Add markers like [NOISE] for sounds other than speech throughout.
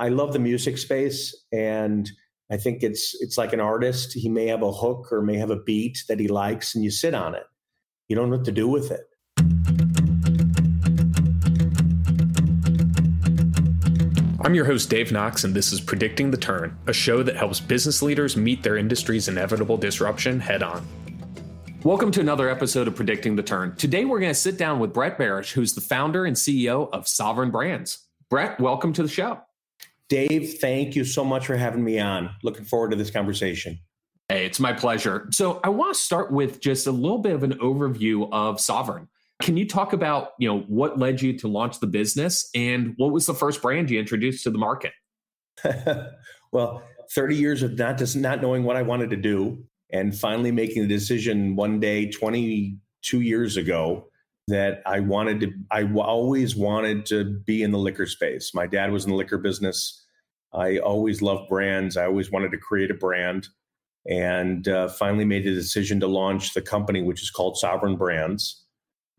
I love the music space and I think it's it's like an artist. He may have a hook or may have a beat that he likes and you sit on it. You don't know what to do with it. I'm your host, Dave Knox, and this is Predicting the Turn, a show that helps business leaders meet their industry's inevitable disruption head on. Welcome to another episode of Predicting the Turn. Today, we're going to sit down with Brett Berish, who's the founder and CEO of Sovereign Brands. Brett, welcome to the show. Dave, thank you so much for having me on. Looking forward to this conversation. Hey, it's my pleasure. So, I want to start with just a little bit of an overview of Sovereign. Can you talk about, you know, what led you to launch the business and what was the first brand you introduced to the market? [LAUGHS] well, 30 years of not just not knowing what I wanted to do and finally making the decision one day 22 years ago that I wanted to I always wanted to be in the liquor space. My dad was in the liquor business. I always loved brands. I always wanted to create a brand and uh, finally made the decision to launch the company which is called Sovereign Brands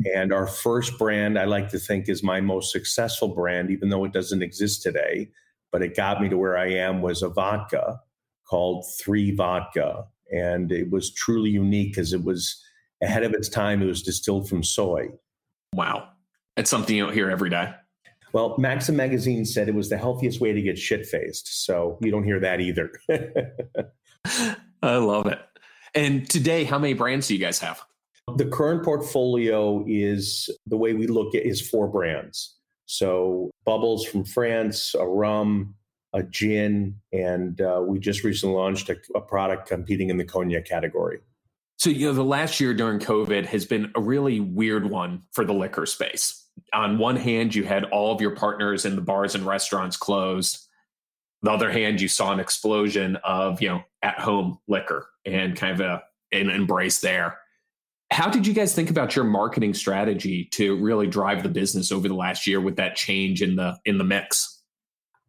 and our first brand, I like to think, is my most successful brand, even though it doesn't exist today. But it got me to where I am was a vodka called Three Vodka. And it was truly unique because it was ahead of its time. It was distilled from soy. Wow. It's something you don't hear every day. Well, Maxim magazine said it was the healthiest way to get shit faced. So you don't hear that either. [LAUGHS] I love it. And today, how many brands do you guys have? The current portfolio is the way we look at is four brands. So bubbles from France, a rum, a gin, and uh, we just recently launched a, a product competing in the cognac category. So, you know, the last year during COVID has been a really weird one for the liquor space. On one hand, you had all of your partners in the bars and restaurants closed. The other hand, you saw an explosion of, you know, at home liquor and kind of a, an embrace there. How did you guys think about your marketing strategy to really drive the business over the last year with that change in the in the mix?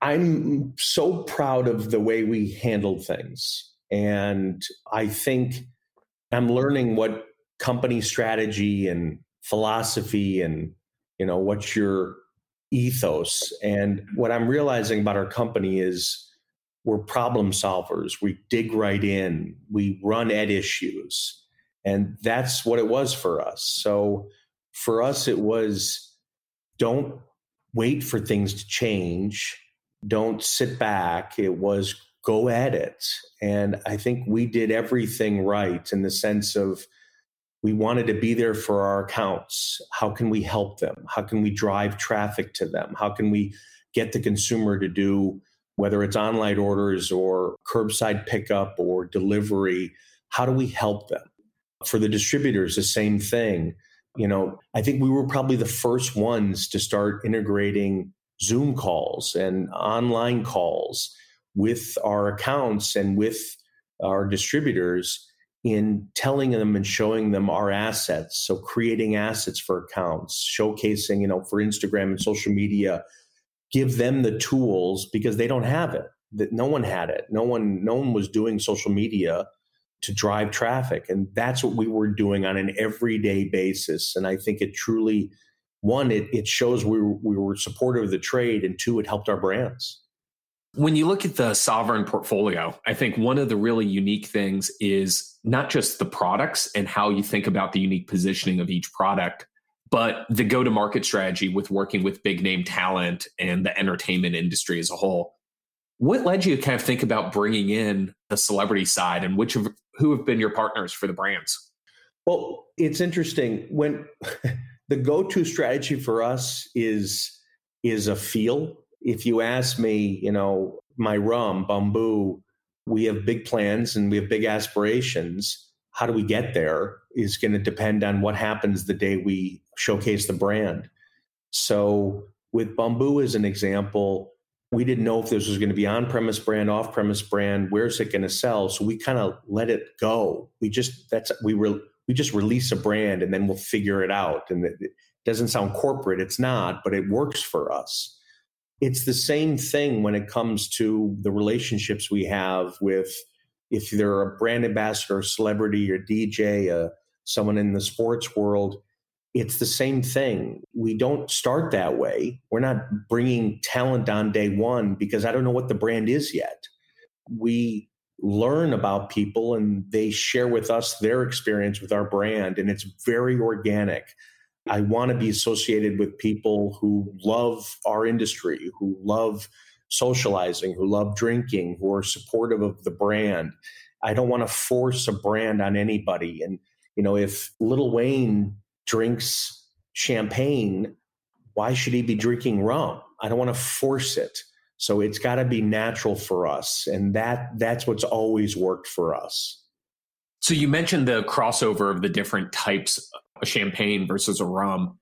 I'm so proud of the way we handled things. And I think I'm learning what company strategy and philosophy and you know what's your ethos. And what i'm realizing about our company is we're problem solvers. We dig right in. We run at issues. And that's what it was for us. So for us, it was don't wait for things to change, don't sit back. It was go at it. And I think we did everything right in the sense of we wanted to be there for our accounts. How can we help them? How can we drive traffic to them? How can we get the consumer to do whether it's online orders or curbside pickup or delivery? How do we help them? For the distributors, the same thing. You know, I think we were probably the first ones to start integrating Zoom calls and online calls with our accounts and with our distributors in telling them and showing them our assets. So creating assets for accounts, showcasing, you know, for Instagram and social media, give them the tools because they don't have it. That no one had it. No one, no one was doing social media to drive traffic. And that's what we were doing on an everyday basis. And I think it truly, one, it, it shows we were, we were supportive of the trade, and two, it helped our brands. When you look at the sovereign portfolio, I think one of the really unique things is not just the products and how you think about the unique positioning of each product, but the go to market strategy with working with big name talent and the entertainment industry as a whole. What led you to kind of think about bringing in the celebrity side and which of who have been your partners for the brands? Well, it's interesting when [LAUGHS] the go-to strategy for us is is a feel. If you ask me, you know, my rum, Bumbu, we have big plans and we have big aspirations. How do we get there is going to depend on what happens the day we showcase the brand. So, with Bumbu as an example, we didn't know if this was going to be on premise brand, off premise brand. Where's it going to sell? So we kind of let it go. We just that's we re, we just release a brand and then we'll figure it out. And it, it doesn't sound corporate. It's not, but it works for us. It's the same thing when it comes to the relationships we have with if they're a brand ambassador, a celebrity, or DJ, uh, someone in the sports world. it's the same thing. We don't start that way. We're not bringing talent on day one because I don't know what the brand is yet. We learn about people and they share with us their experience with our brand, and it's very organic. I want to be associated with people who love our industry, who love socializing, who love drinking, who are supportive of the brand. I don't want to force a brand on anybody. And, you know, if Lil Wayne drinks champagne, why should he be drinking rum? I don't want to force it. So it's got to be natural for us. And that that's what's always worked for us. So you mentioned the crossover of the different types of champagne versus a rum.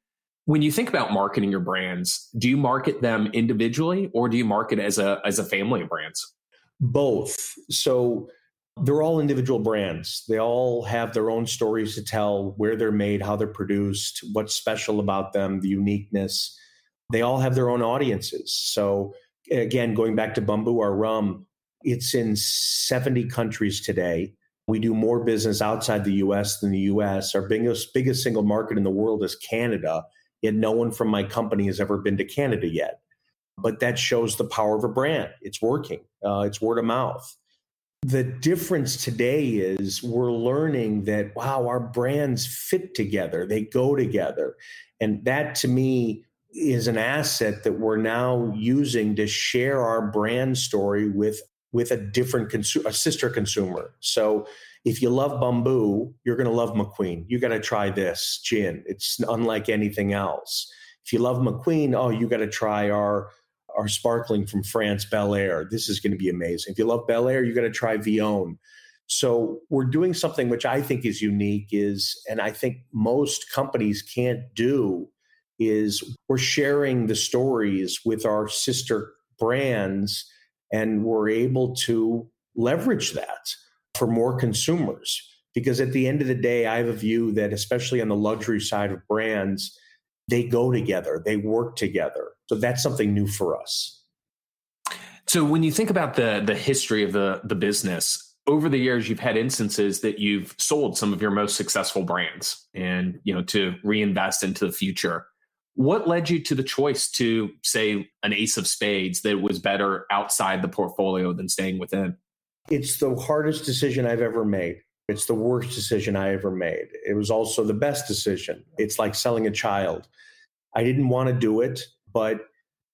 When you think about marketing your brands, do you market them individually or do you market as a as a family of brands? Both. So they're all individual brands. They all have their own stories to tell, where they're made, how they're produced, what's special about them, the uniqueness. They all have their own audiences. So, again, going back to Bumbu, our rum, it's in 70 countries today. We do more business outside the US than the US. Our biggest, biggest single market in the world is Canada, yet no one from my company has ever been to Canada yet. But that shows the power of a brand. It's working, uh, it's word of mouth the difference today is we're learning that, wow, our brands fit together, they go together. And that to me is an asset that we're now using to share our brand story with with a different consumer, a sister consumer. So if you love Bumbu, you're going to love McQueen. You got to try this gin. It's unlike anything else. If you love McQueen, oh, you got to try our our sparkling from France, Belaire. This is going to be amazing. If you love Belaire, you got to try Villon. So we're doing something which I think is unique is, and I think most companies can't do, is we're sharing the stories with our sister brands, and we're able to leverage that for more consumers. Because at the end of the day, I have a view that, especially on the luxury side of brands, they go together, they work together. So that's something new for us. So when you think about the the history of the the business, over the years you've had instances that you've sold some of your most successful brands and you know to reinvest into the future. What led you to the choice to say an ace of spades that was better outside the portfolio than staying within? It's the hardest decision I've ever made. It's the worst decision I ever made. It was also the best decision. It's like selling a child. I didn't want to do it, but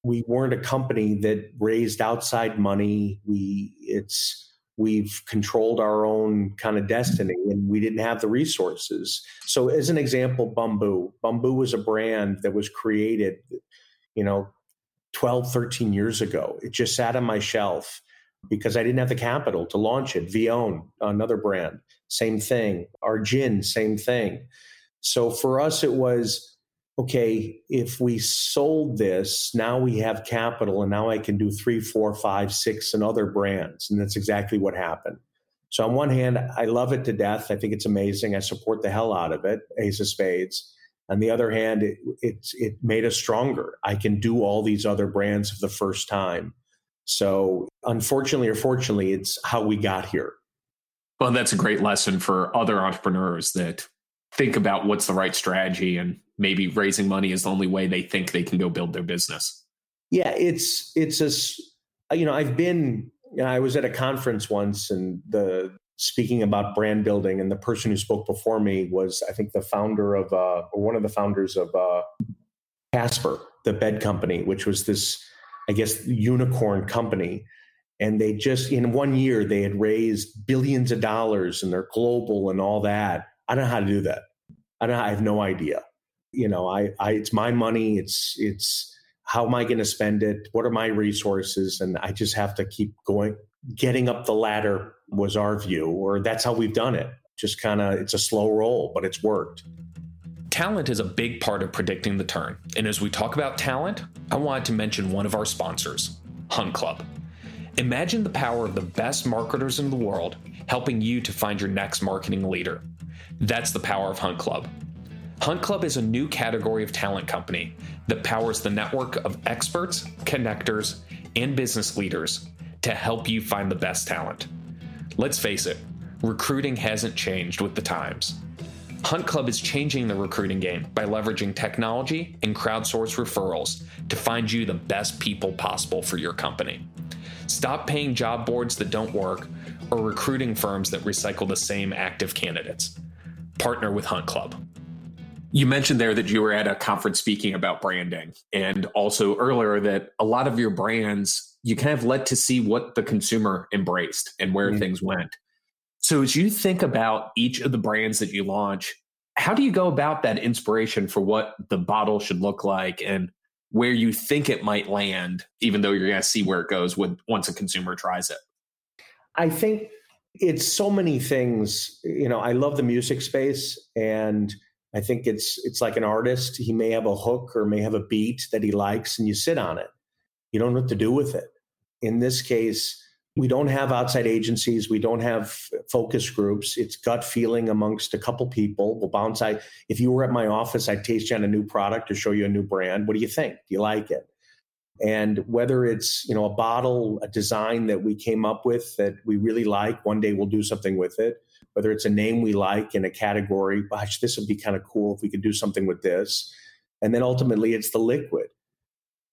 we weren't a company that raised outside money. We it's we've controlled our own kind of destiny and we didn't have the resources. So as an example, Bumbu. Bumbu was a brand that was created, you know, 12, 13 years ago. It just sat on my shelf because I didn't have the capital to launch it. Villon, another brand, same thing. Our gin, same thing. So for us, it was okay, if we sold this, now we have capital and now I can do three, four, five, six, and other brands. And that's exactly what happened. So, on one hand, I love it to death. I think it's amazing. I support the hell out of it, Ace of Spades. On the other hand, it, it, it made us stronger. I can do all these other brands for the first time. So, unfortunately or fortunately, it's how we got here. Well, that's a great lesson for other entrepreneurs that think about what's the right strategy and maybe raising money is the only way they think they can go build their business. Yeah, it's it's a you know I've been you know, I was at a conference once and the speaking about brand building and the person who spoke before me was I think the founder of uh, or one of the founders of uh, Casper, the bed company, which was this I guess unicorn company. And they just in one year they had raised billions of dollars and they're global and all that. I don't know how to do that. I don't. I have no idea you know, I, I it's my money. It's it's how am I going to spend it? What are my resources? And I just have to keep going. Getting up the ladder was our view, or that's how we've done it. Just kind of, it's a slow roll, but it's worked. Talent is a big part of predicting the turn. And as we talk about talent, I wanted to mention one of our sponsors, Hunt Club. Imagine the power of the best marketers in the world helping you to find your next marketing leader. That's the power of Hunt Club. Hunt Club is a new category of talent company that powers the network of experts, connectors, and business leaders to help you find the best talent. Let's face it, recruiting hasn't changed with the times. Hunt Club is changing the recruiting game by leveraging technology and crowdsource referrals to find you the best people possible for your company. Stop paying job boards that don't work or recruiting firms that recycle the same active candidates. Partner with Hunt Club. You mentioned there that you were at a conference speaking about branding, and also earlier that a lot of your brands you kind of let to see what the consumer embraced and where mm-hmm. things went. So, as you think about each of the brands that you launch, how do you go about that inspiration for what the bottle should look like and where you think it might land, even though you're going to see where it goes with, once a consumer tries it? I think it's so many things. You know, I love the music space and I think it's it's like an artist. He may have a hook or may have a beat that he likes and you sit on it. You don't know what to do with it. In this case, we don't have outside agencies. We don't have focus groups. It's gut feeling amongst a couple people. We'll bounce. I, if you were at my office, I'd taste you on a new product or show you a new brand. What do you think? Do you like it? And whether it's you know a bottle, a design that we came up with that we really like, one day we'll do something with it. Whether it's a name we like in a category, gosh, this would be kind of cool if we could do something with this. And then ultimately, it's the liquid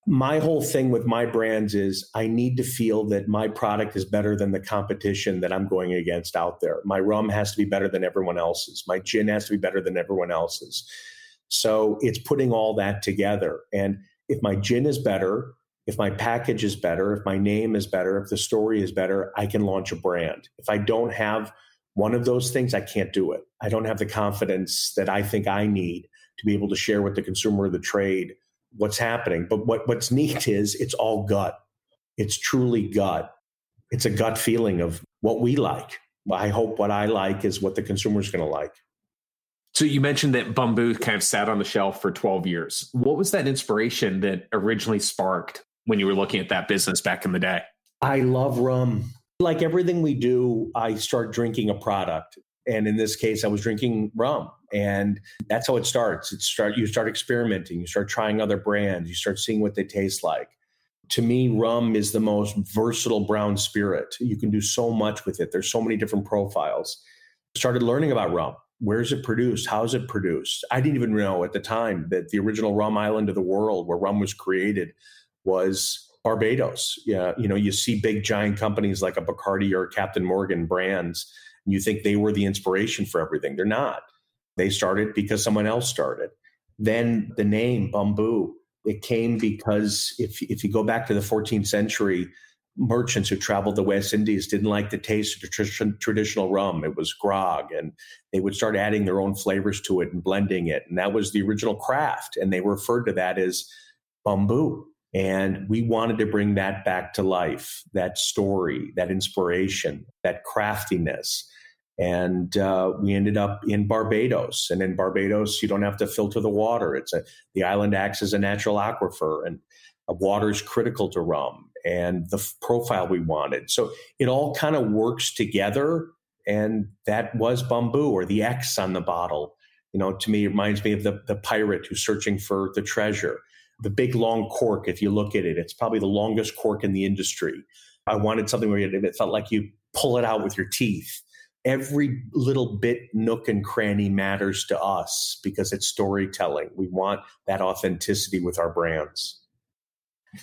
my whole thing with my brands is I need to feel that my product is better than the competition that I'm going against out there. My rum has to be better than everyone else's. My gin has to be better than everyone else's. So it's putting all that together. And if my gin is better, if my package is better, if my name is better, if the story is better, I can launch a brand. If I don't have one of those things, I can't do it. I don't have the confidence that I think I need to be able to share with the consumer or the trade what's happening. But what, what's neat is it's all gut. It's truly gut. It's a gut feeling of what we like. I hope what I like is what the consumer is going to like. So you mentioned that Bumbu kind of sat on the shelf for 12 years. What was that inspiration that originally sparked when you were looking at that business back in the day? I love rum. Like everything we do, I start drinking a product. And in this case, I was drinking rum. And that's how it starts. It start you start experimenting, you start trying other brands, you start seeing what they taste like. To me, rum is the most versatile brown spirit. You can do so much with it. There's so many different profiles. Started learning about rum. Where is it produced? How is it produced? I didn't even know at the time that the original rum island of the world where rum was created was Barbados. Yeah, you know, you see big giant companies like a Bacardi or a Captain Morgan brands and you think they were the inspiration for everything. They're not. They started because someone else started. Then the name Bumbu, it came because if, if you go back to the 14th century, merchants who traveled the West Indies didn't like the taste of the traditional rum. It was grog, and they would start adding their own flavors to it and blending it. And that was the original craft. And they referred to that as Bumbu. And we wanted to bring that back to life that story, that inspiration, that craftiness. And uh, we ended up in Barbados. And in Barbados, you don't have to filter the water. It's a, the island acts as a natural aquifer, and water is critical to rum and the f- profile we wanted. So it all kind of works together. And that was Bumbu or the X on the bottle. You know, to me, it reminds me of the, the pirate who's searching for the treasure the big long cork, if you look at it, it's probably the longest cork in the industry. I wanted something where it felt like you pull it out with your teeth. Every little bit, nook and cranny matters to us because it's storytelling. We want that authenticity with our brands.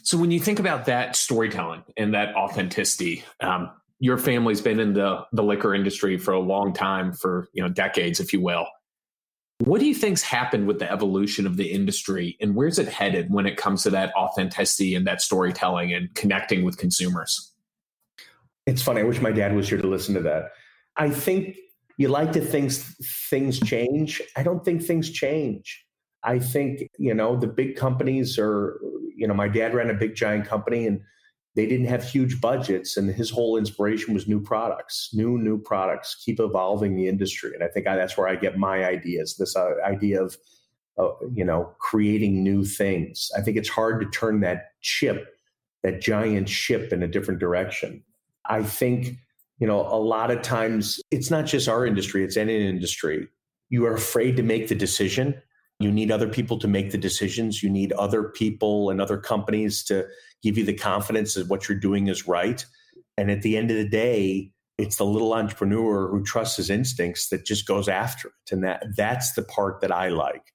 So, when you think about that storytelling and that authenticity, um, your family's been in the the liquor industry for a long time, for you know decades, if you will. What do you think's happened with the evolution of the industry and where's it headed when it comes to that authenticity and that storytelling and connecting with consumers? It's funny. I wish my dad was here to listen to that. I think you like to think things change. I don't think things change. I think, you know, the big companies are, you know, my dad ran a big giant company and they didn't have huge budgets and his whole inspiration was new products new new products keep evolving the industry. And i think I, that's where i get my ideas this uh, idea of uh, you know creating new things. I think it's hard to turn that chip that giant ship in a different direction. I think you know a lot of times it's not just our industry it's any industry. You are afraid to make the decision. You need other people to make the decisions. You need other people and other companies to give you the confidence that what you're doing is right. And at the end of the day, It's the little entrepreneur who trusts his instincts that just goes after it. And that that's the part that I like.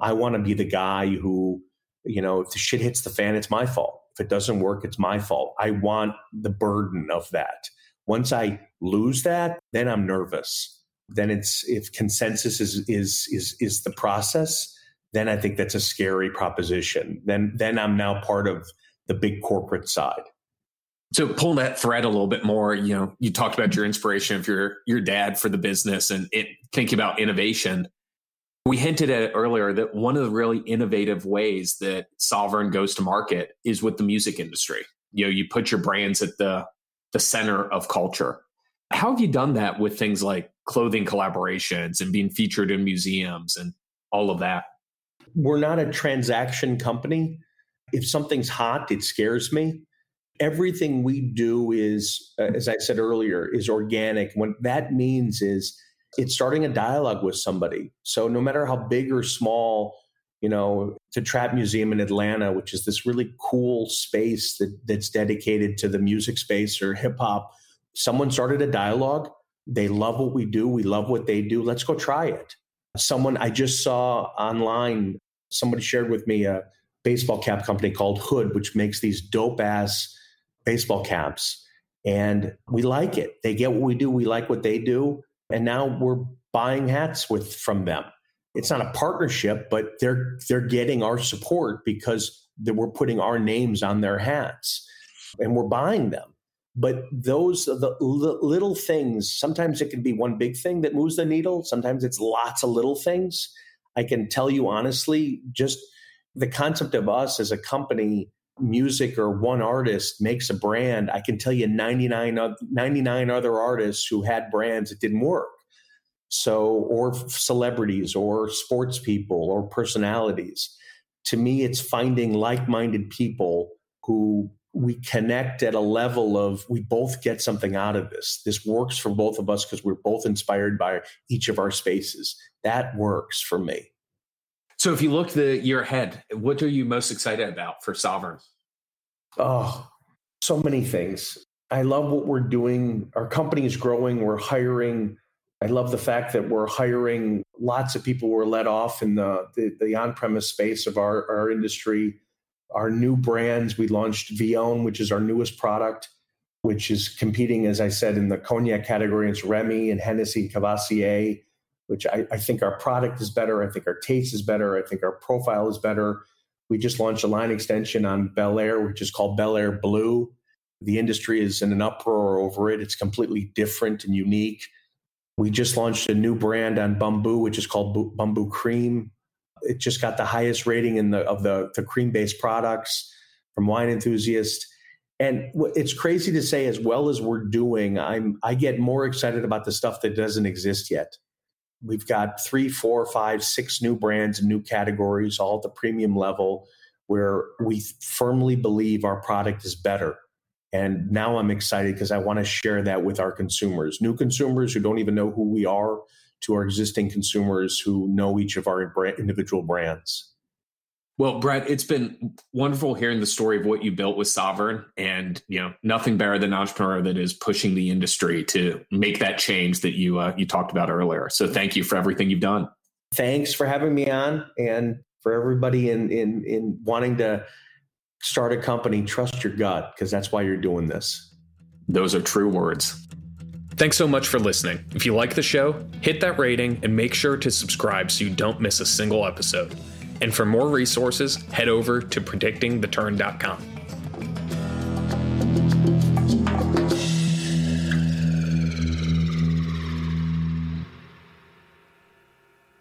I want to be the guy who, you know, if the shit hits the fan, it's my fault. If it doesn't work, it's my fault. I want the burden of that. Once I lose that, then I'm nervous. Then it's if consensus is is is is the process, then I think that's a scary proposition. Then then I'm now part of the big corporate side. So pull that thread a little bit more, you know, you talked about your inspiration of your your dad for the business and it, thinking about innovation. We hinted at it earlier that one of the really innovative ways that Sovereign goes to market is with the music industry. You know, you put your brands at the the center of culture. How have you done that with things like clothing collaborations and being featured in museums and all of that? We're not a transaction company. If something's hot, it scares me. Everything we do is, uh, as I said earlier, is organic. What that means is it's starting a dialogue with somebody. So no matter how big or small, you know, to Trap Museum in Atlanta, which is this really cool space that, that's dedicated to the music space or hip hop, someone started a dialogue. They love what we do. We love what they do. Let's go try it. Someone I just saw online, somebody shared with me a baseball cap company called Hood, which makes these dope ass baseball caps. And we like it. They get what we do. We like what they do. And now we're buying hats with from them. It's not a partnership, but they're they're getting our support because we're putting our names on their hats and we're buying them. But those are the little things. Sometimes it can be one big thing that moves the needle. Sometimes it's lots of little things. I can tell you honestly, just the concept of us as a company, music or one artist makes a brand. I can tell you 99, 99 other artists who had brands that didn't work. So, or celebrities or sports people or personalities. To me, it's finding like minded people who we connect at a level of we both get something out of this. This works for both of us because we're both inspired by each of our spaces. That works for me. So if you look the year ahead, what are you most excited about for Sovereign? Oh, so many things. I love what we're doing. Our company is growing. We're hiring. I love the fact that we're hiring lots of people were let off in the, the, the on-premise space of our, our industry our new brands. We launched Villon, which is our newest product, which is competing, as I said, in the cognac category. It's Remy and Hennessy Courvoisier, which I, I think our product is better. I think our taste is better. I think our profile is better. We just launched a line extension on Belaire, which is called Belaire Blue. The industry is in an uproar over it. It's completely different and unique. We just launched a new brand on Bumbu, which is called Bumbu Cream, it just got the highest rating in the of the, the cream based products from wine enthusiasts. And it's crazy to say, as well as we're doing, I'm I get more excited about the stuff that doesn't exist yet. We've got three, four, five, six new brands and new categories, all at the premium level, where we firmly believe our product is better. And now I'm excited because I want to share that with our consumers, new consumers who don't even know who we are, to our existing consumers who know each of our individual brands. Well, Brett, it's been wonderful hearing the story of what you built with Sovereign, and you know nothing better than an entrepreneur that is pushing the industry to make that change that you uh, you talked about earlier. So, thank you for everything you've done. Thanks for having me on, and for everybody in in in wanting to start a company. Trust your gut because that's why you're doing this. Those are true words. Thanks so much for listening. If you like the show, hit that rating and make sure to subscribe so you don't miss a single episode. And for more resources, head over to predictingtheturn.com.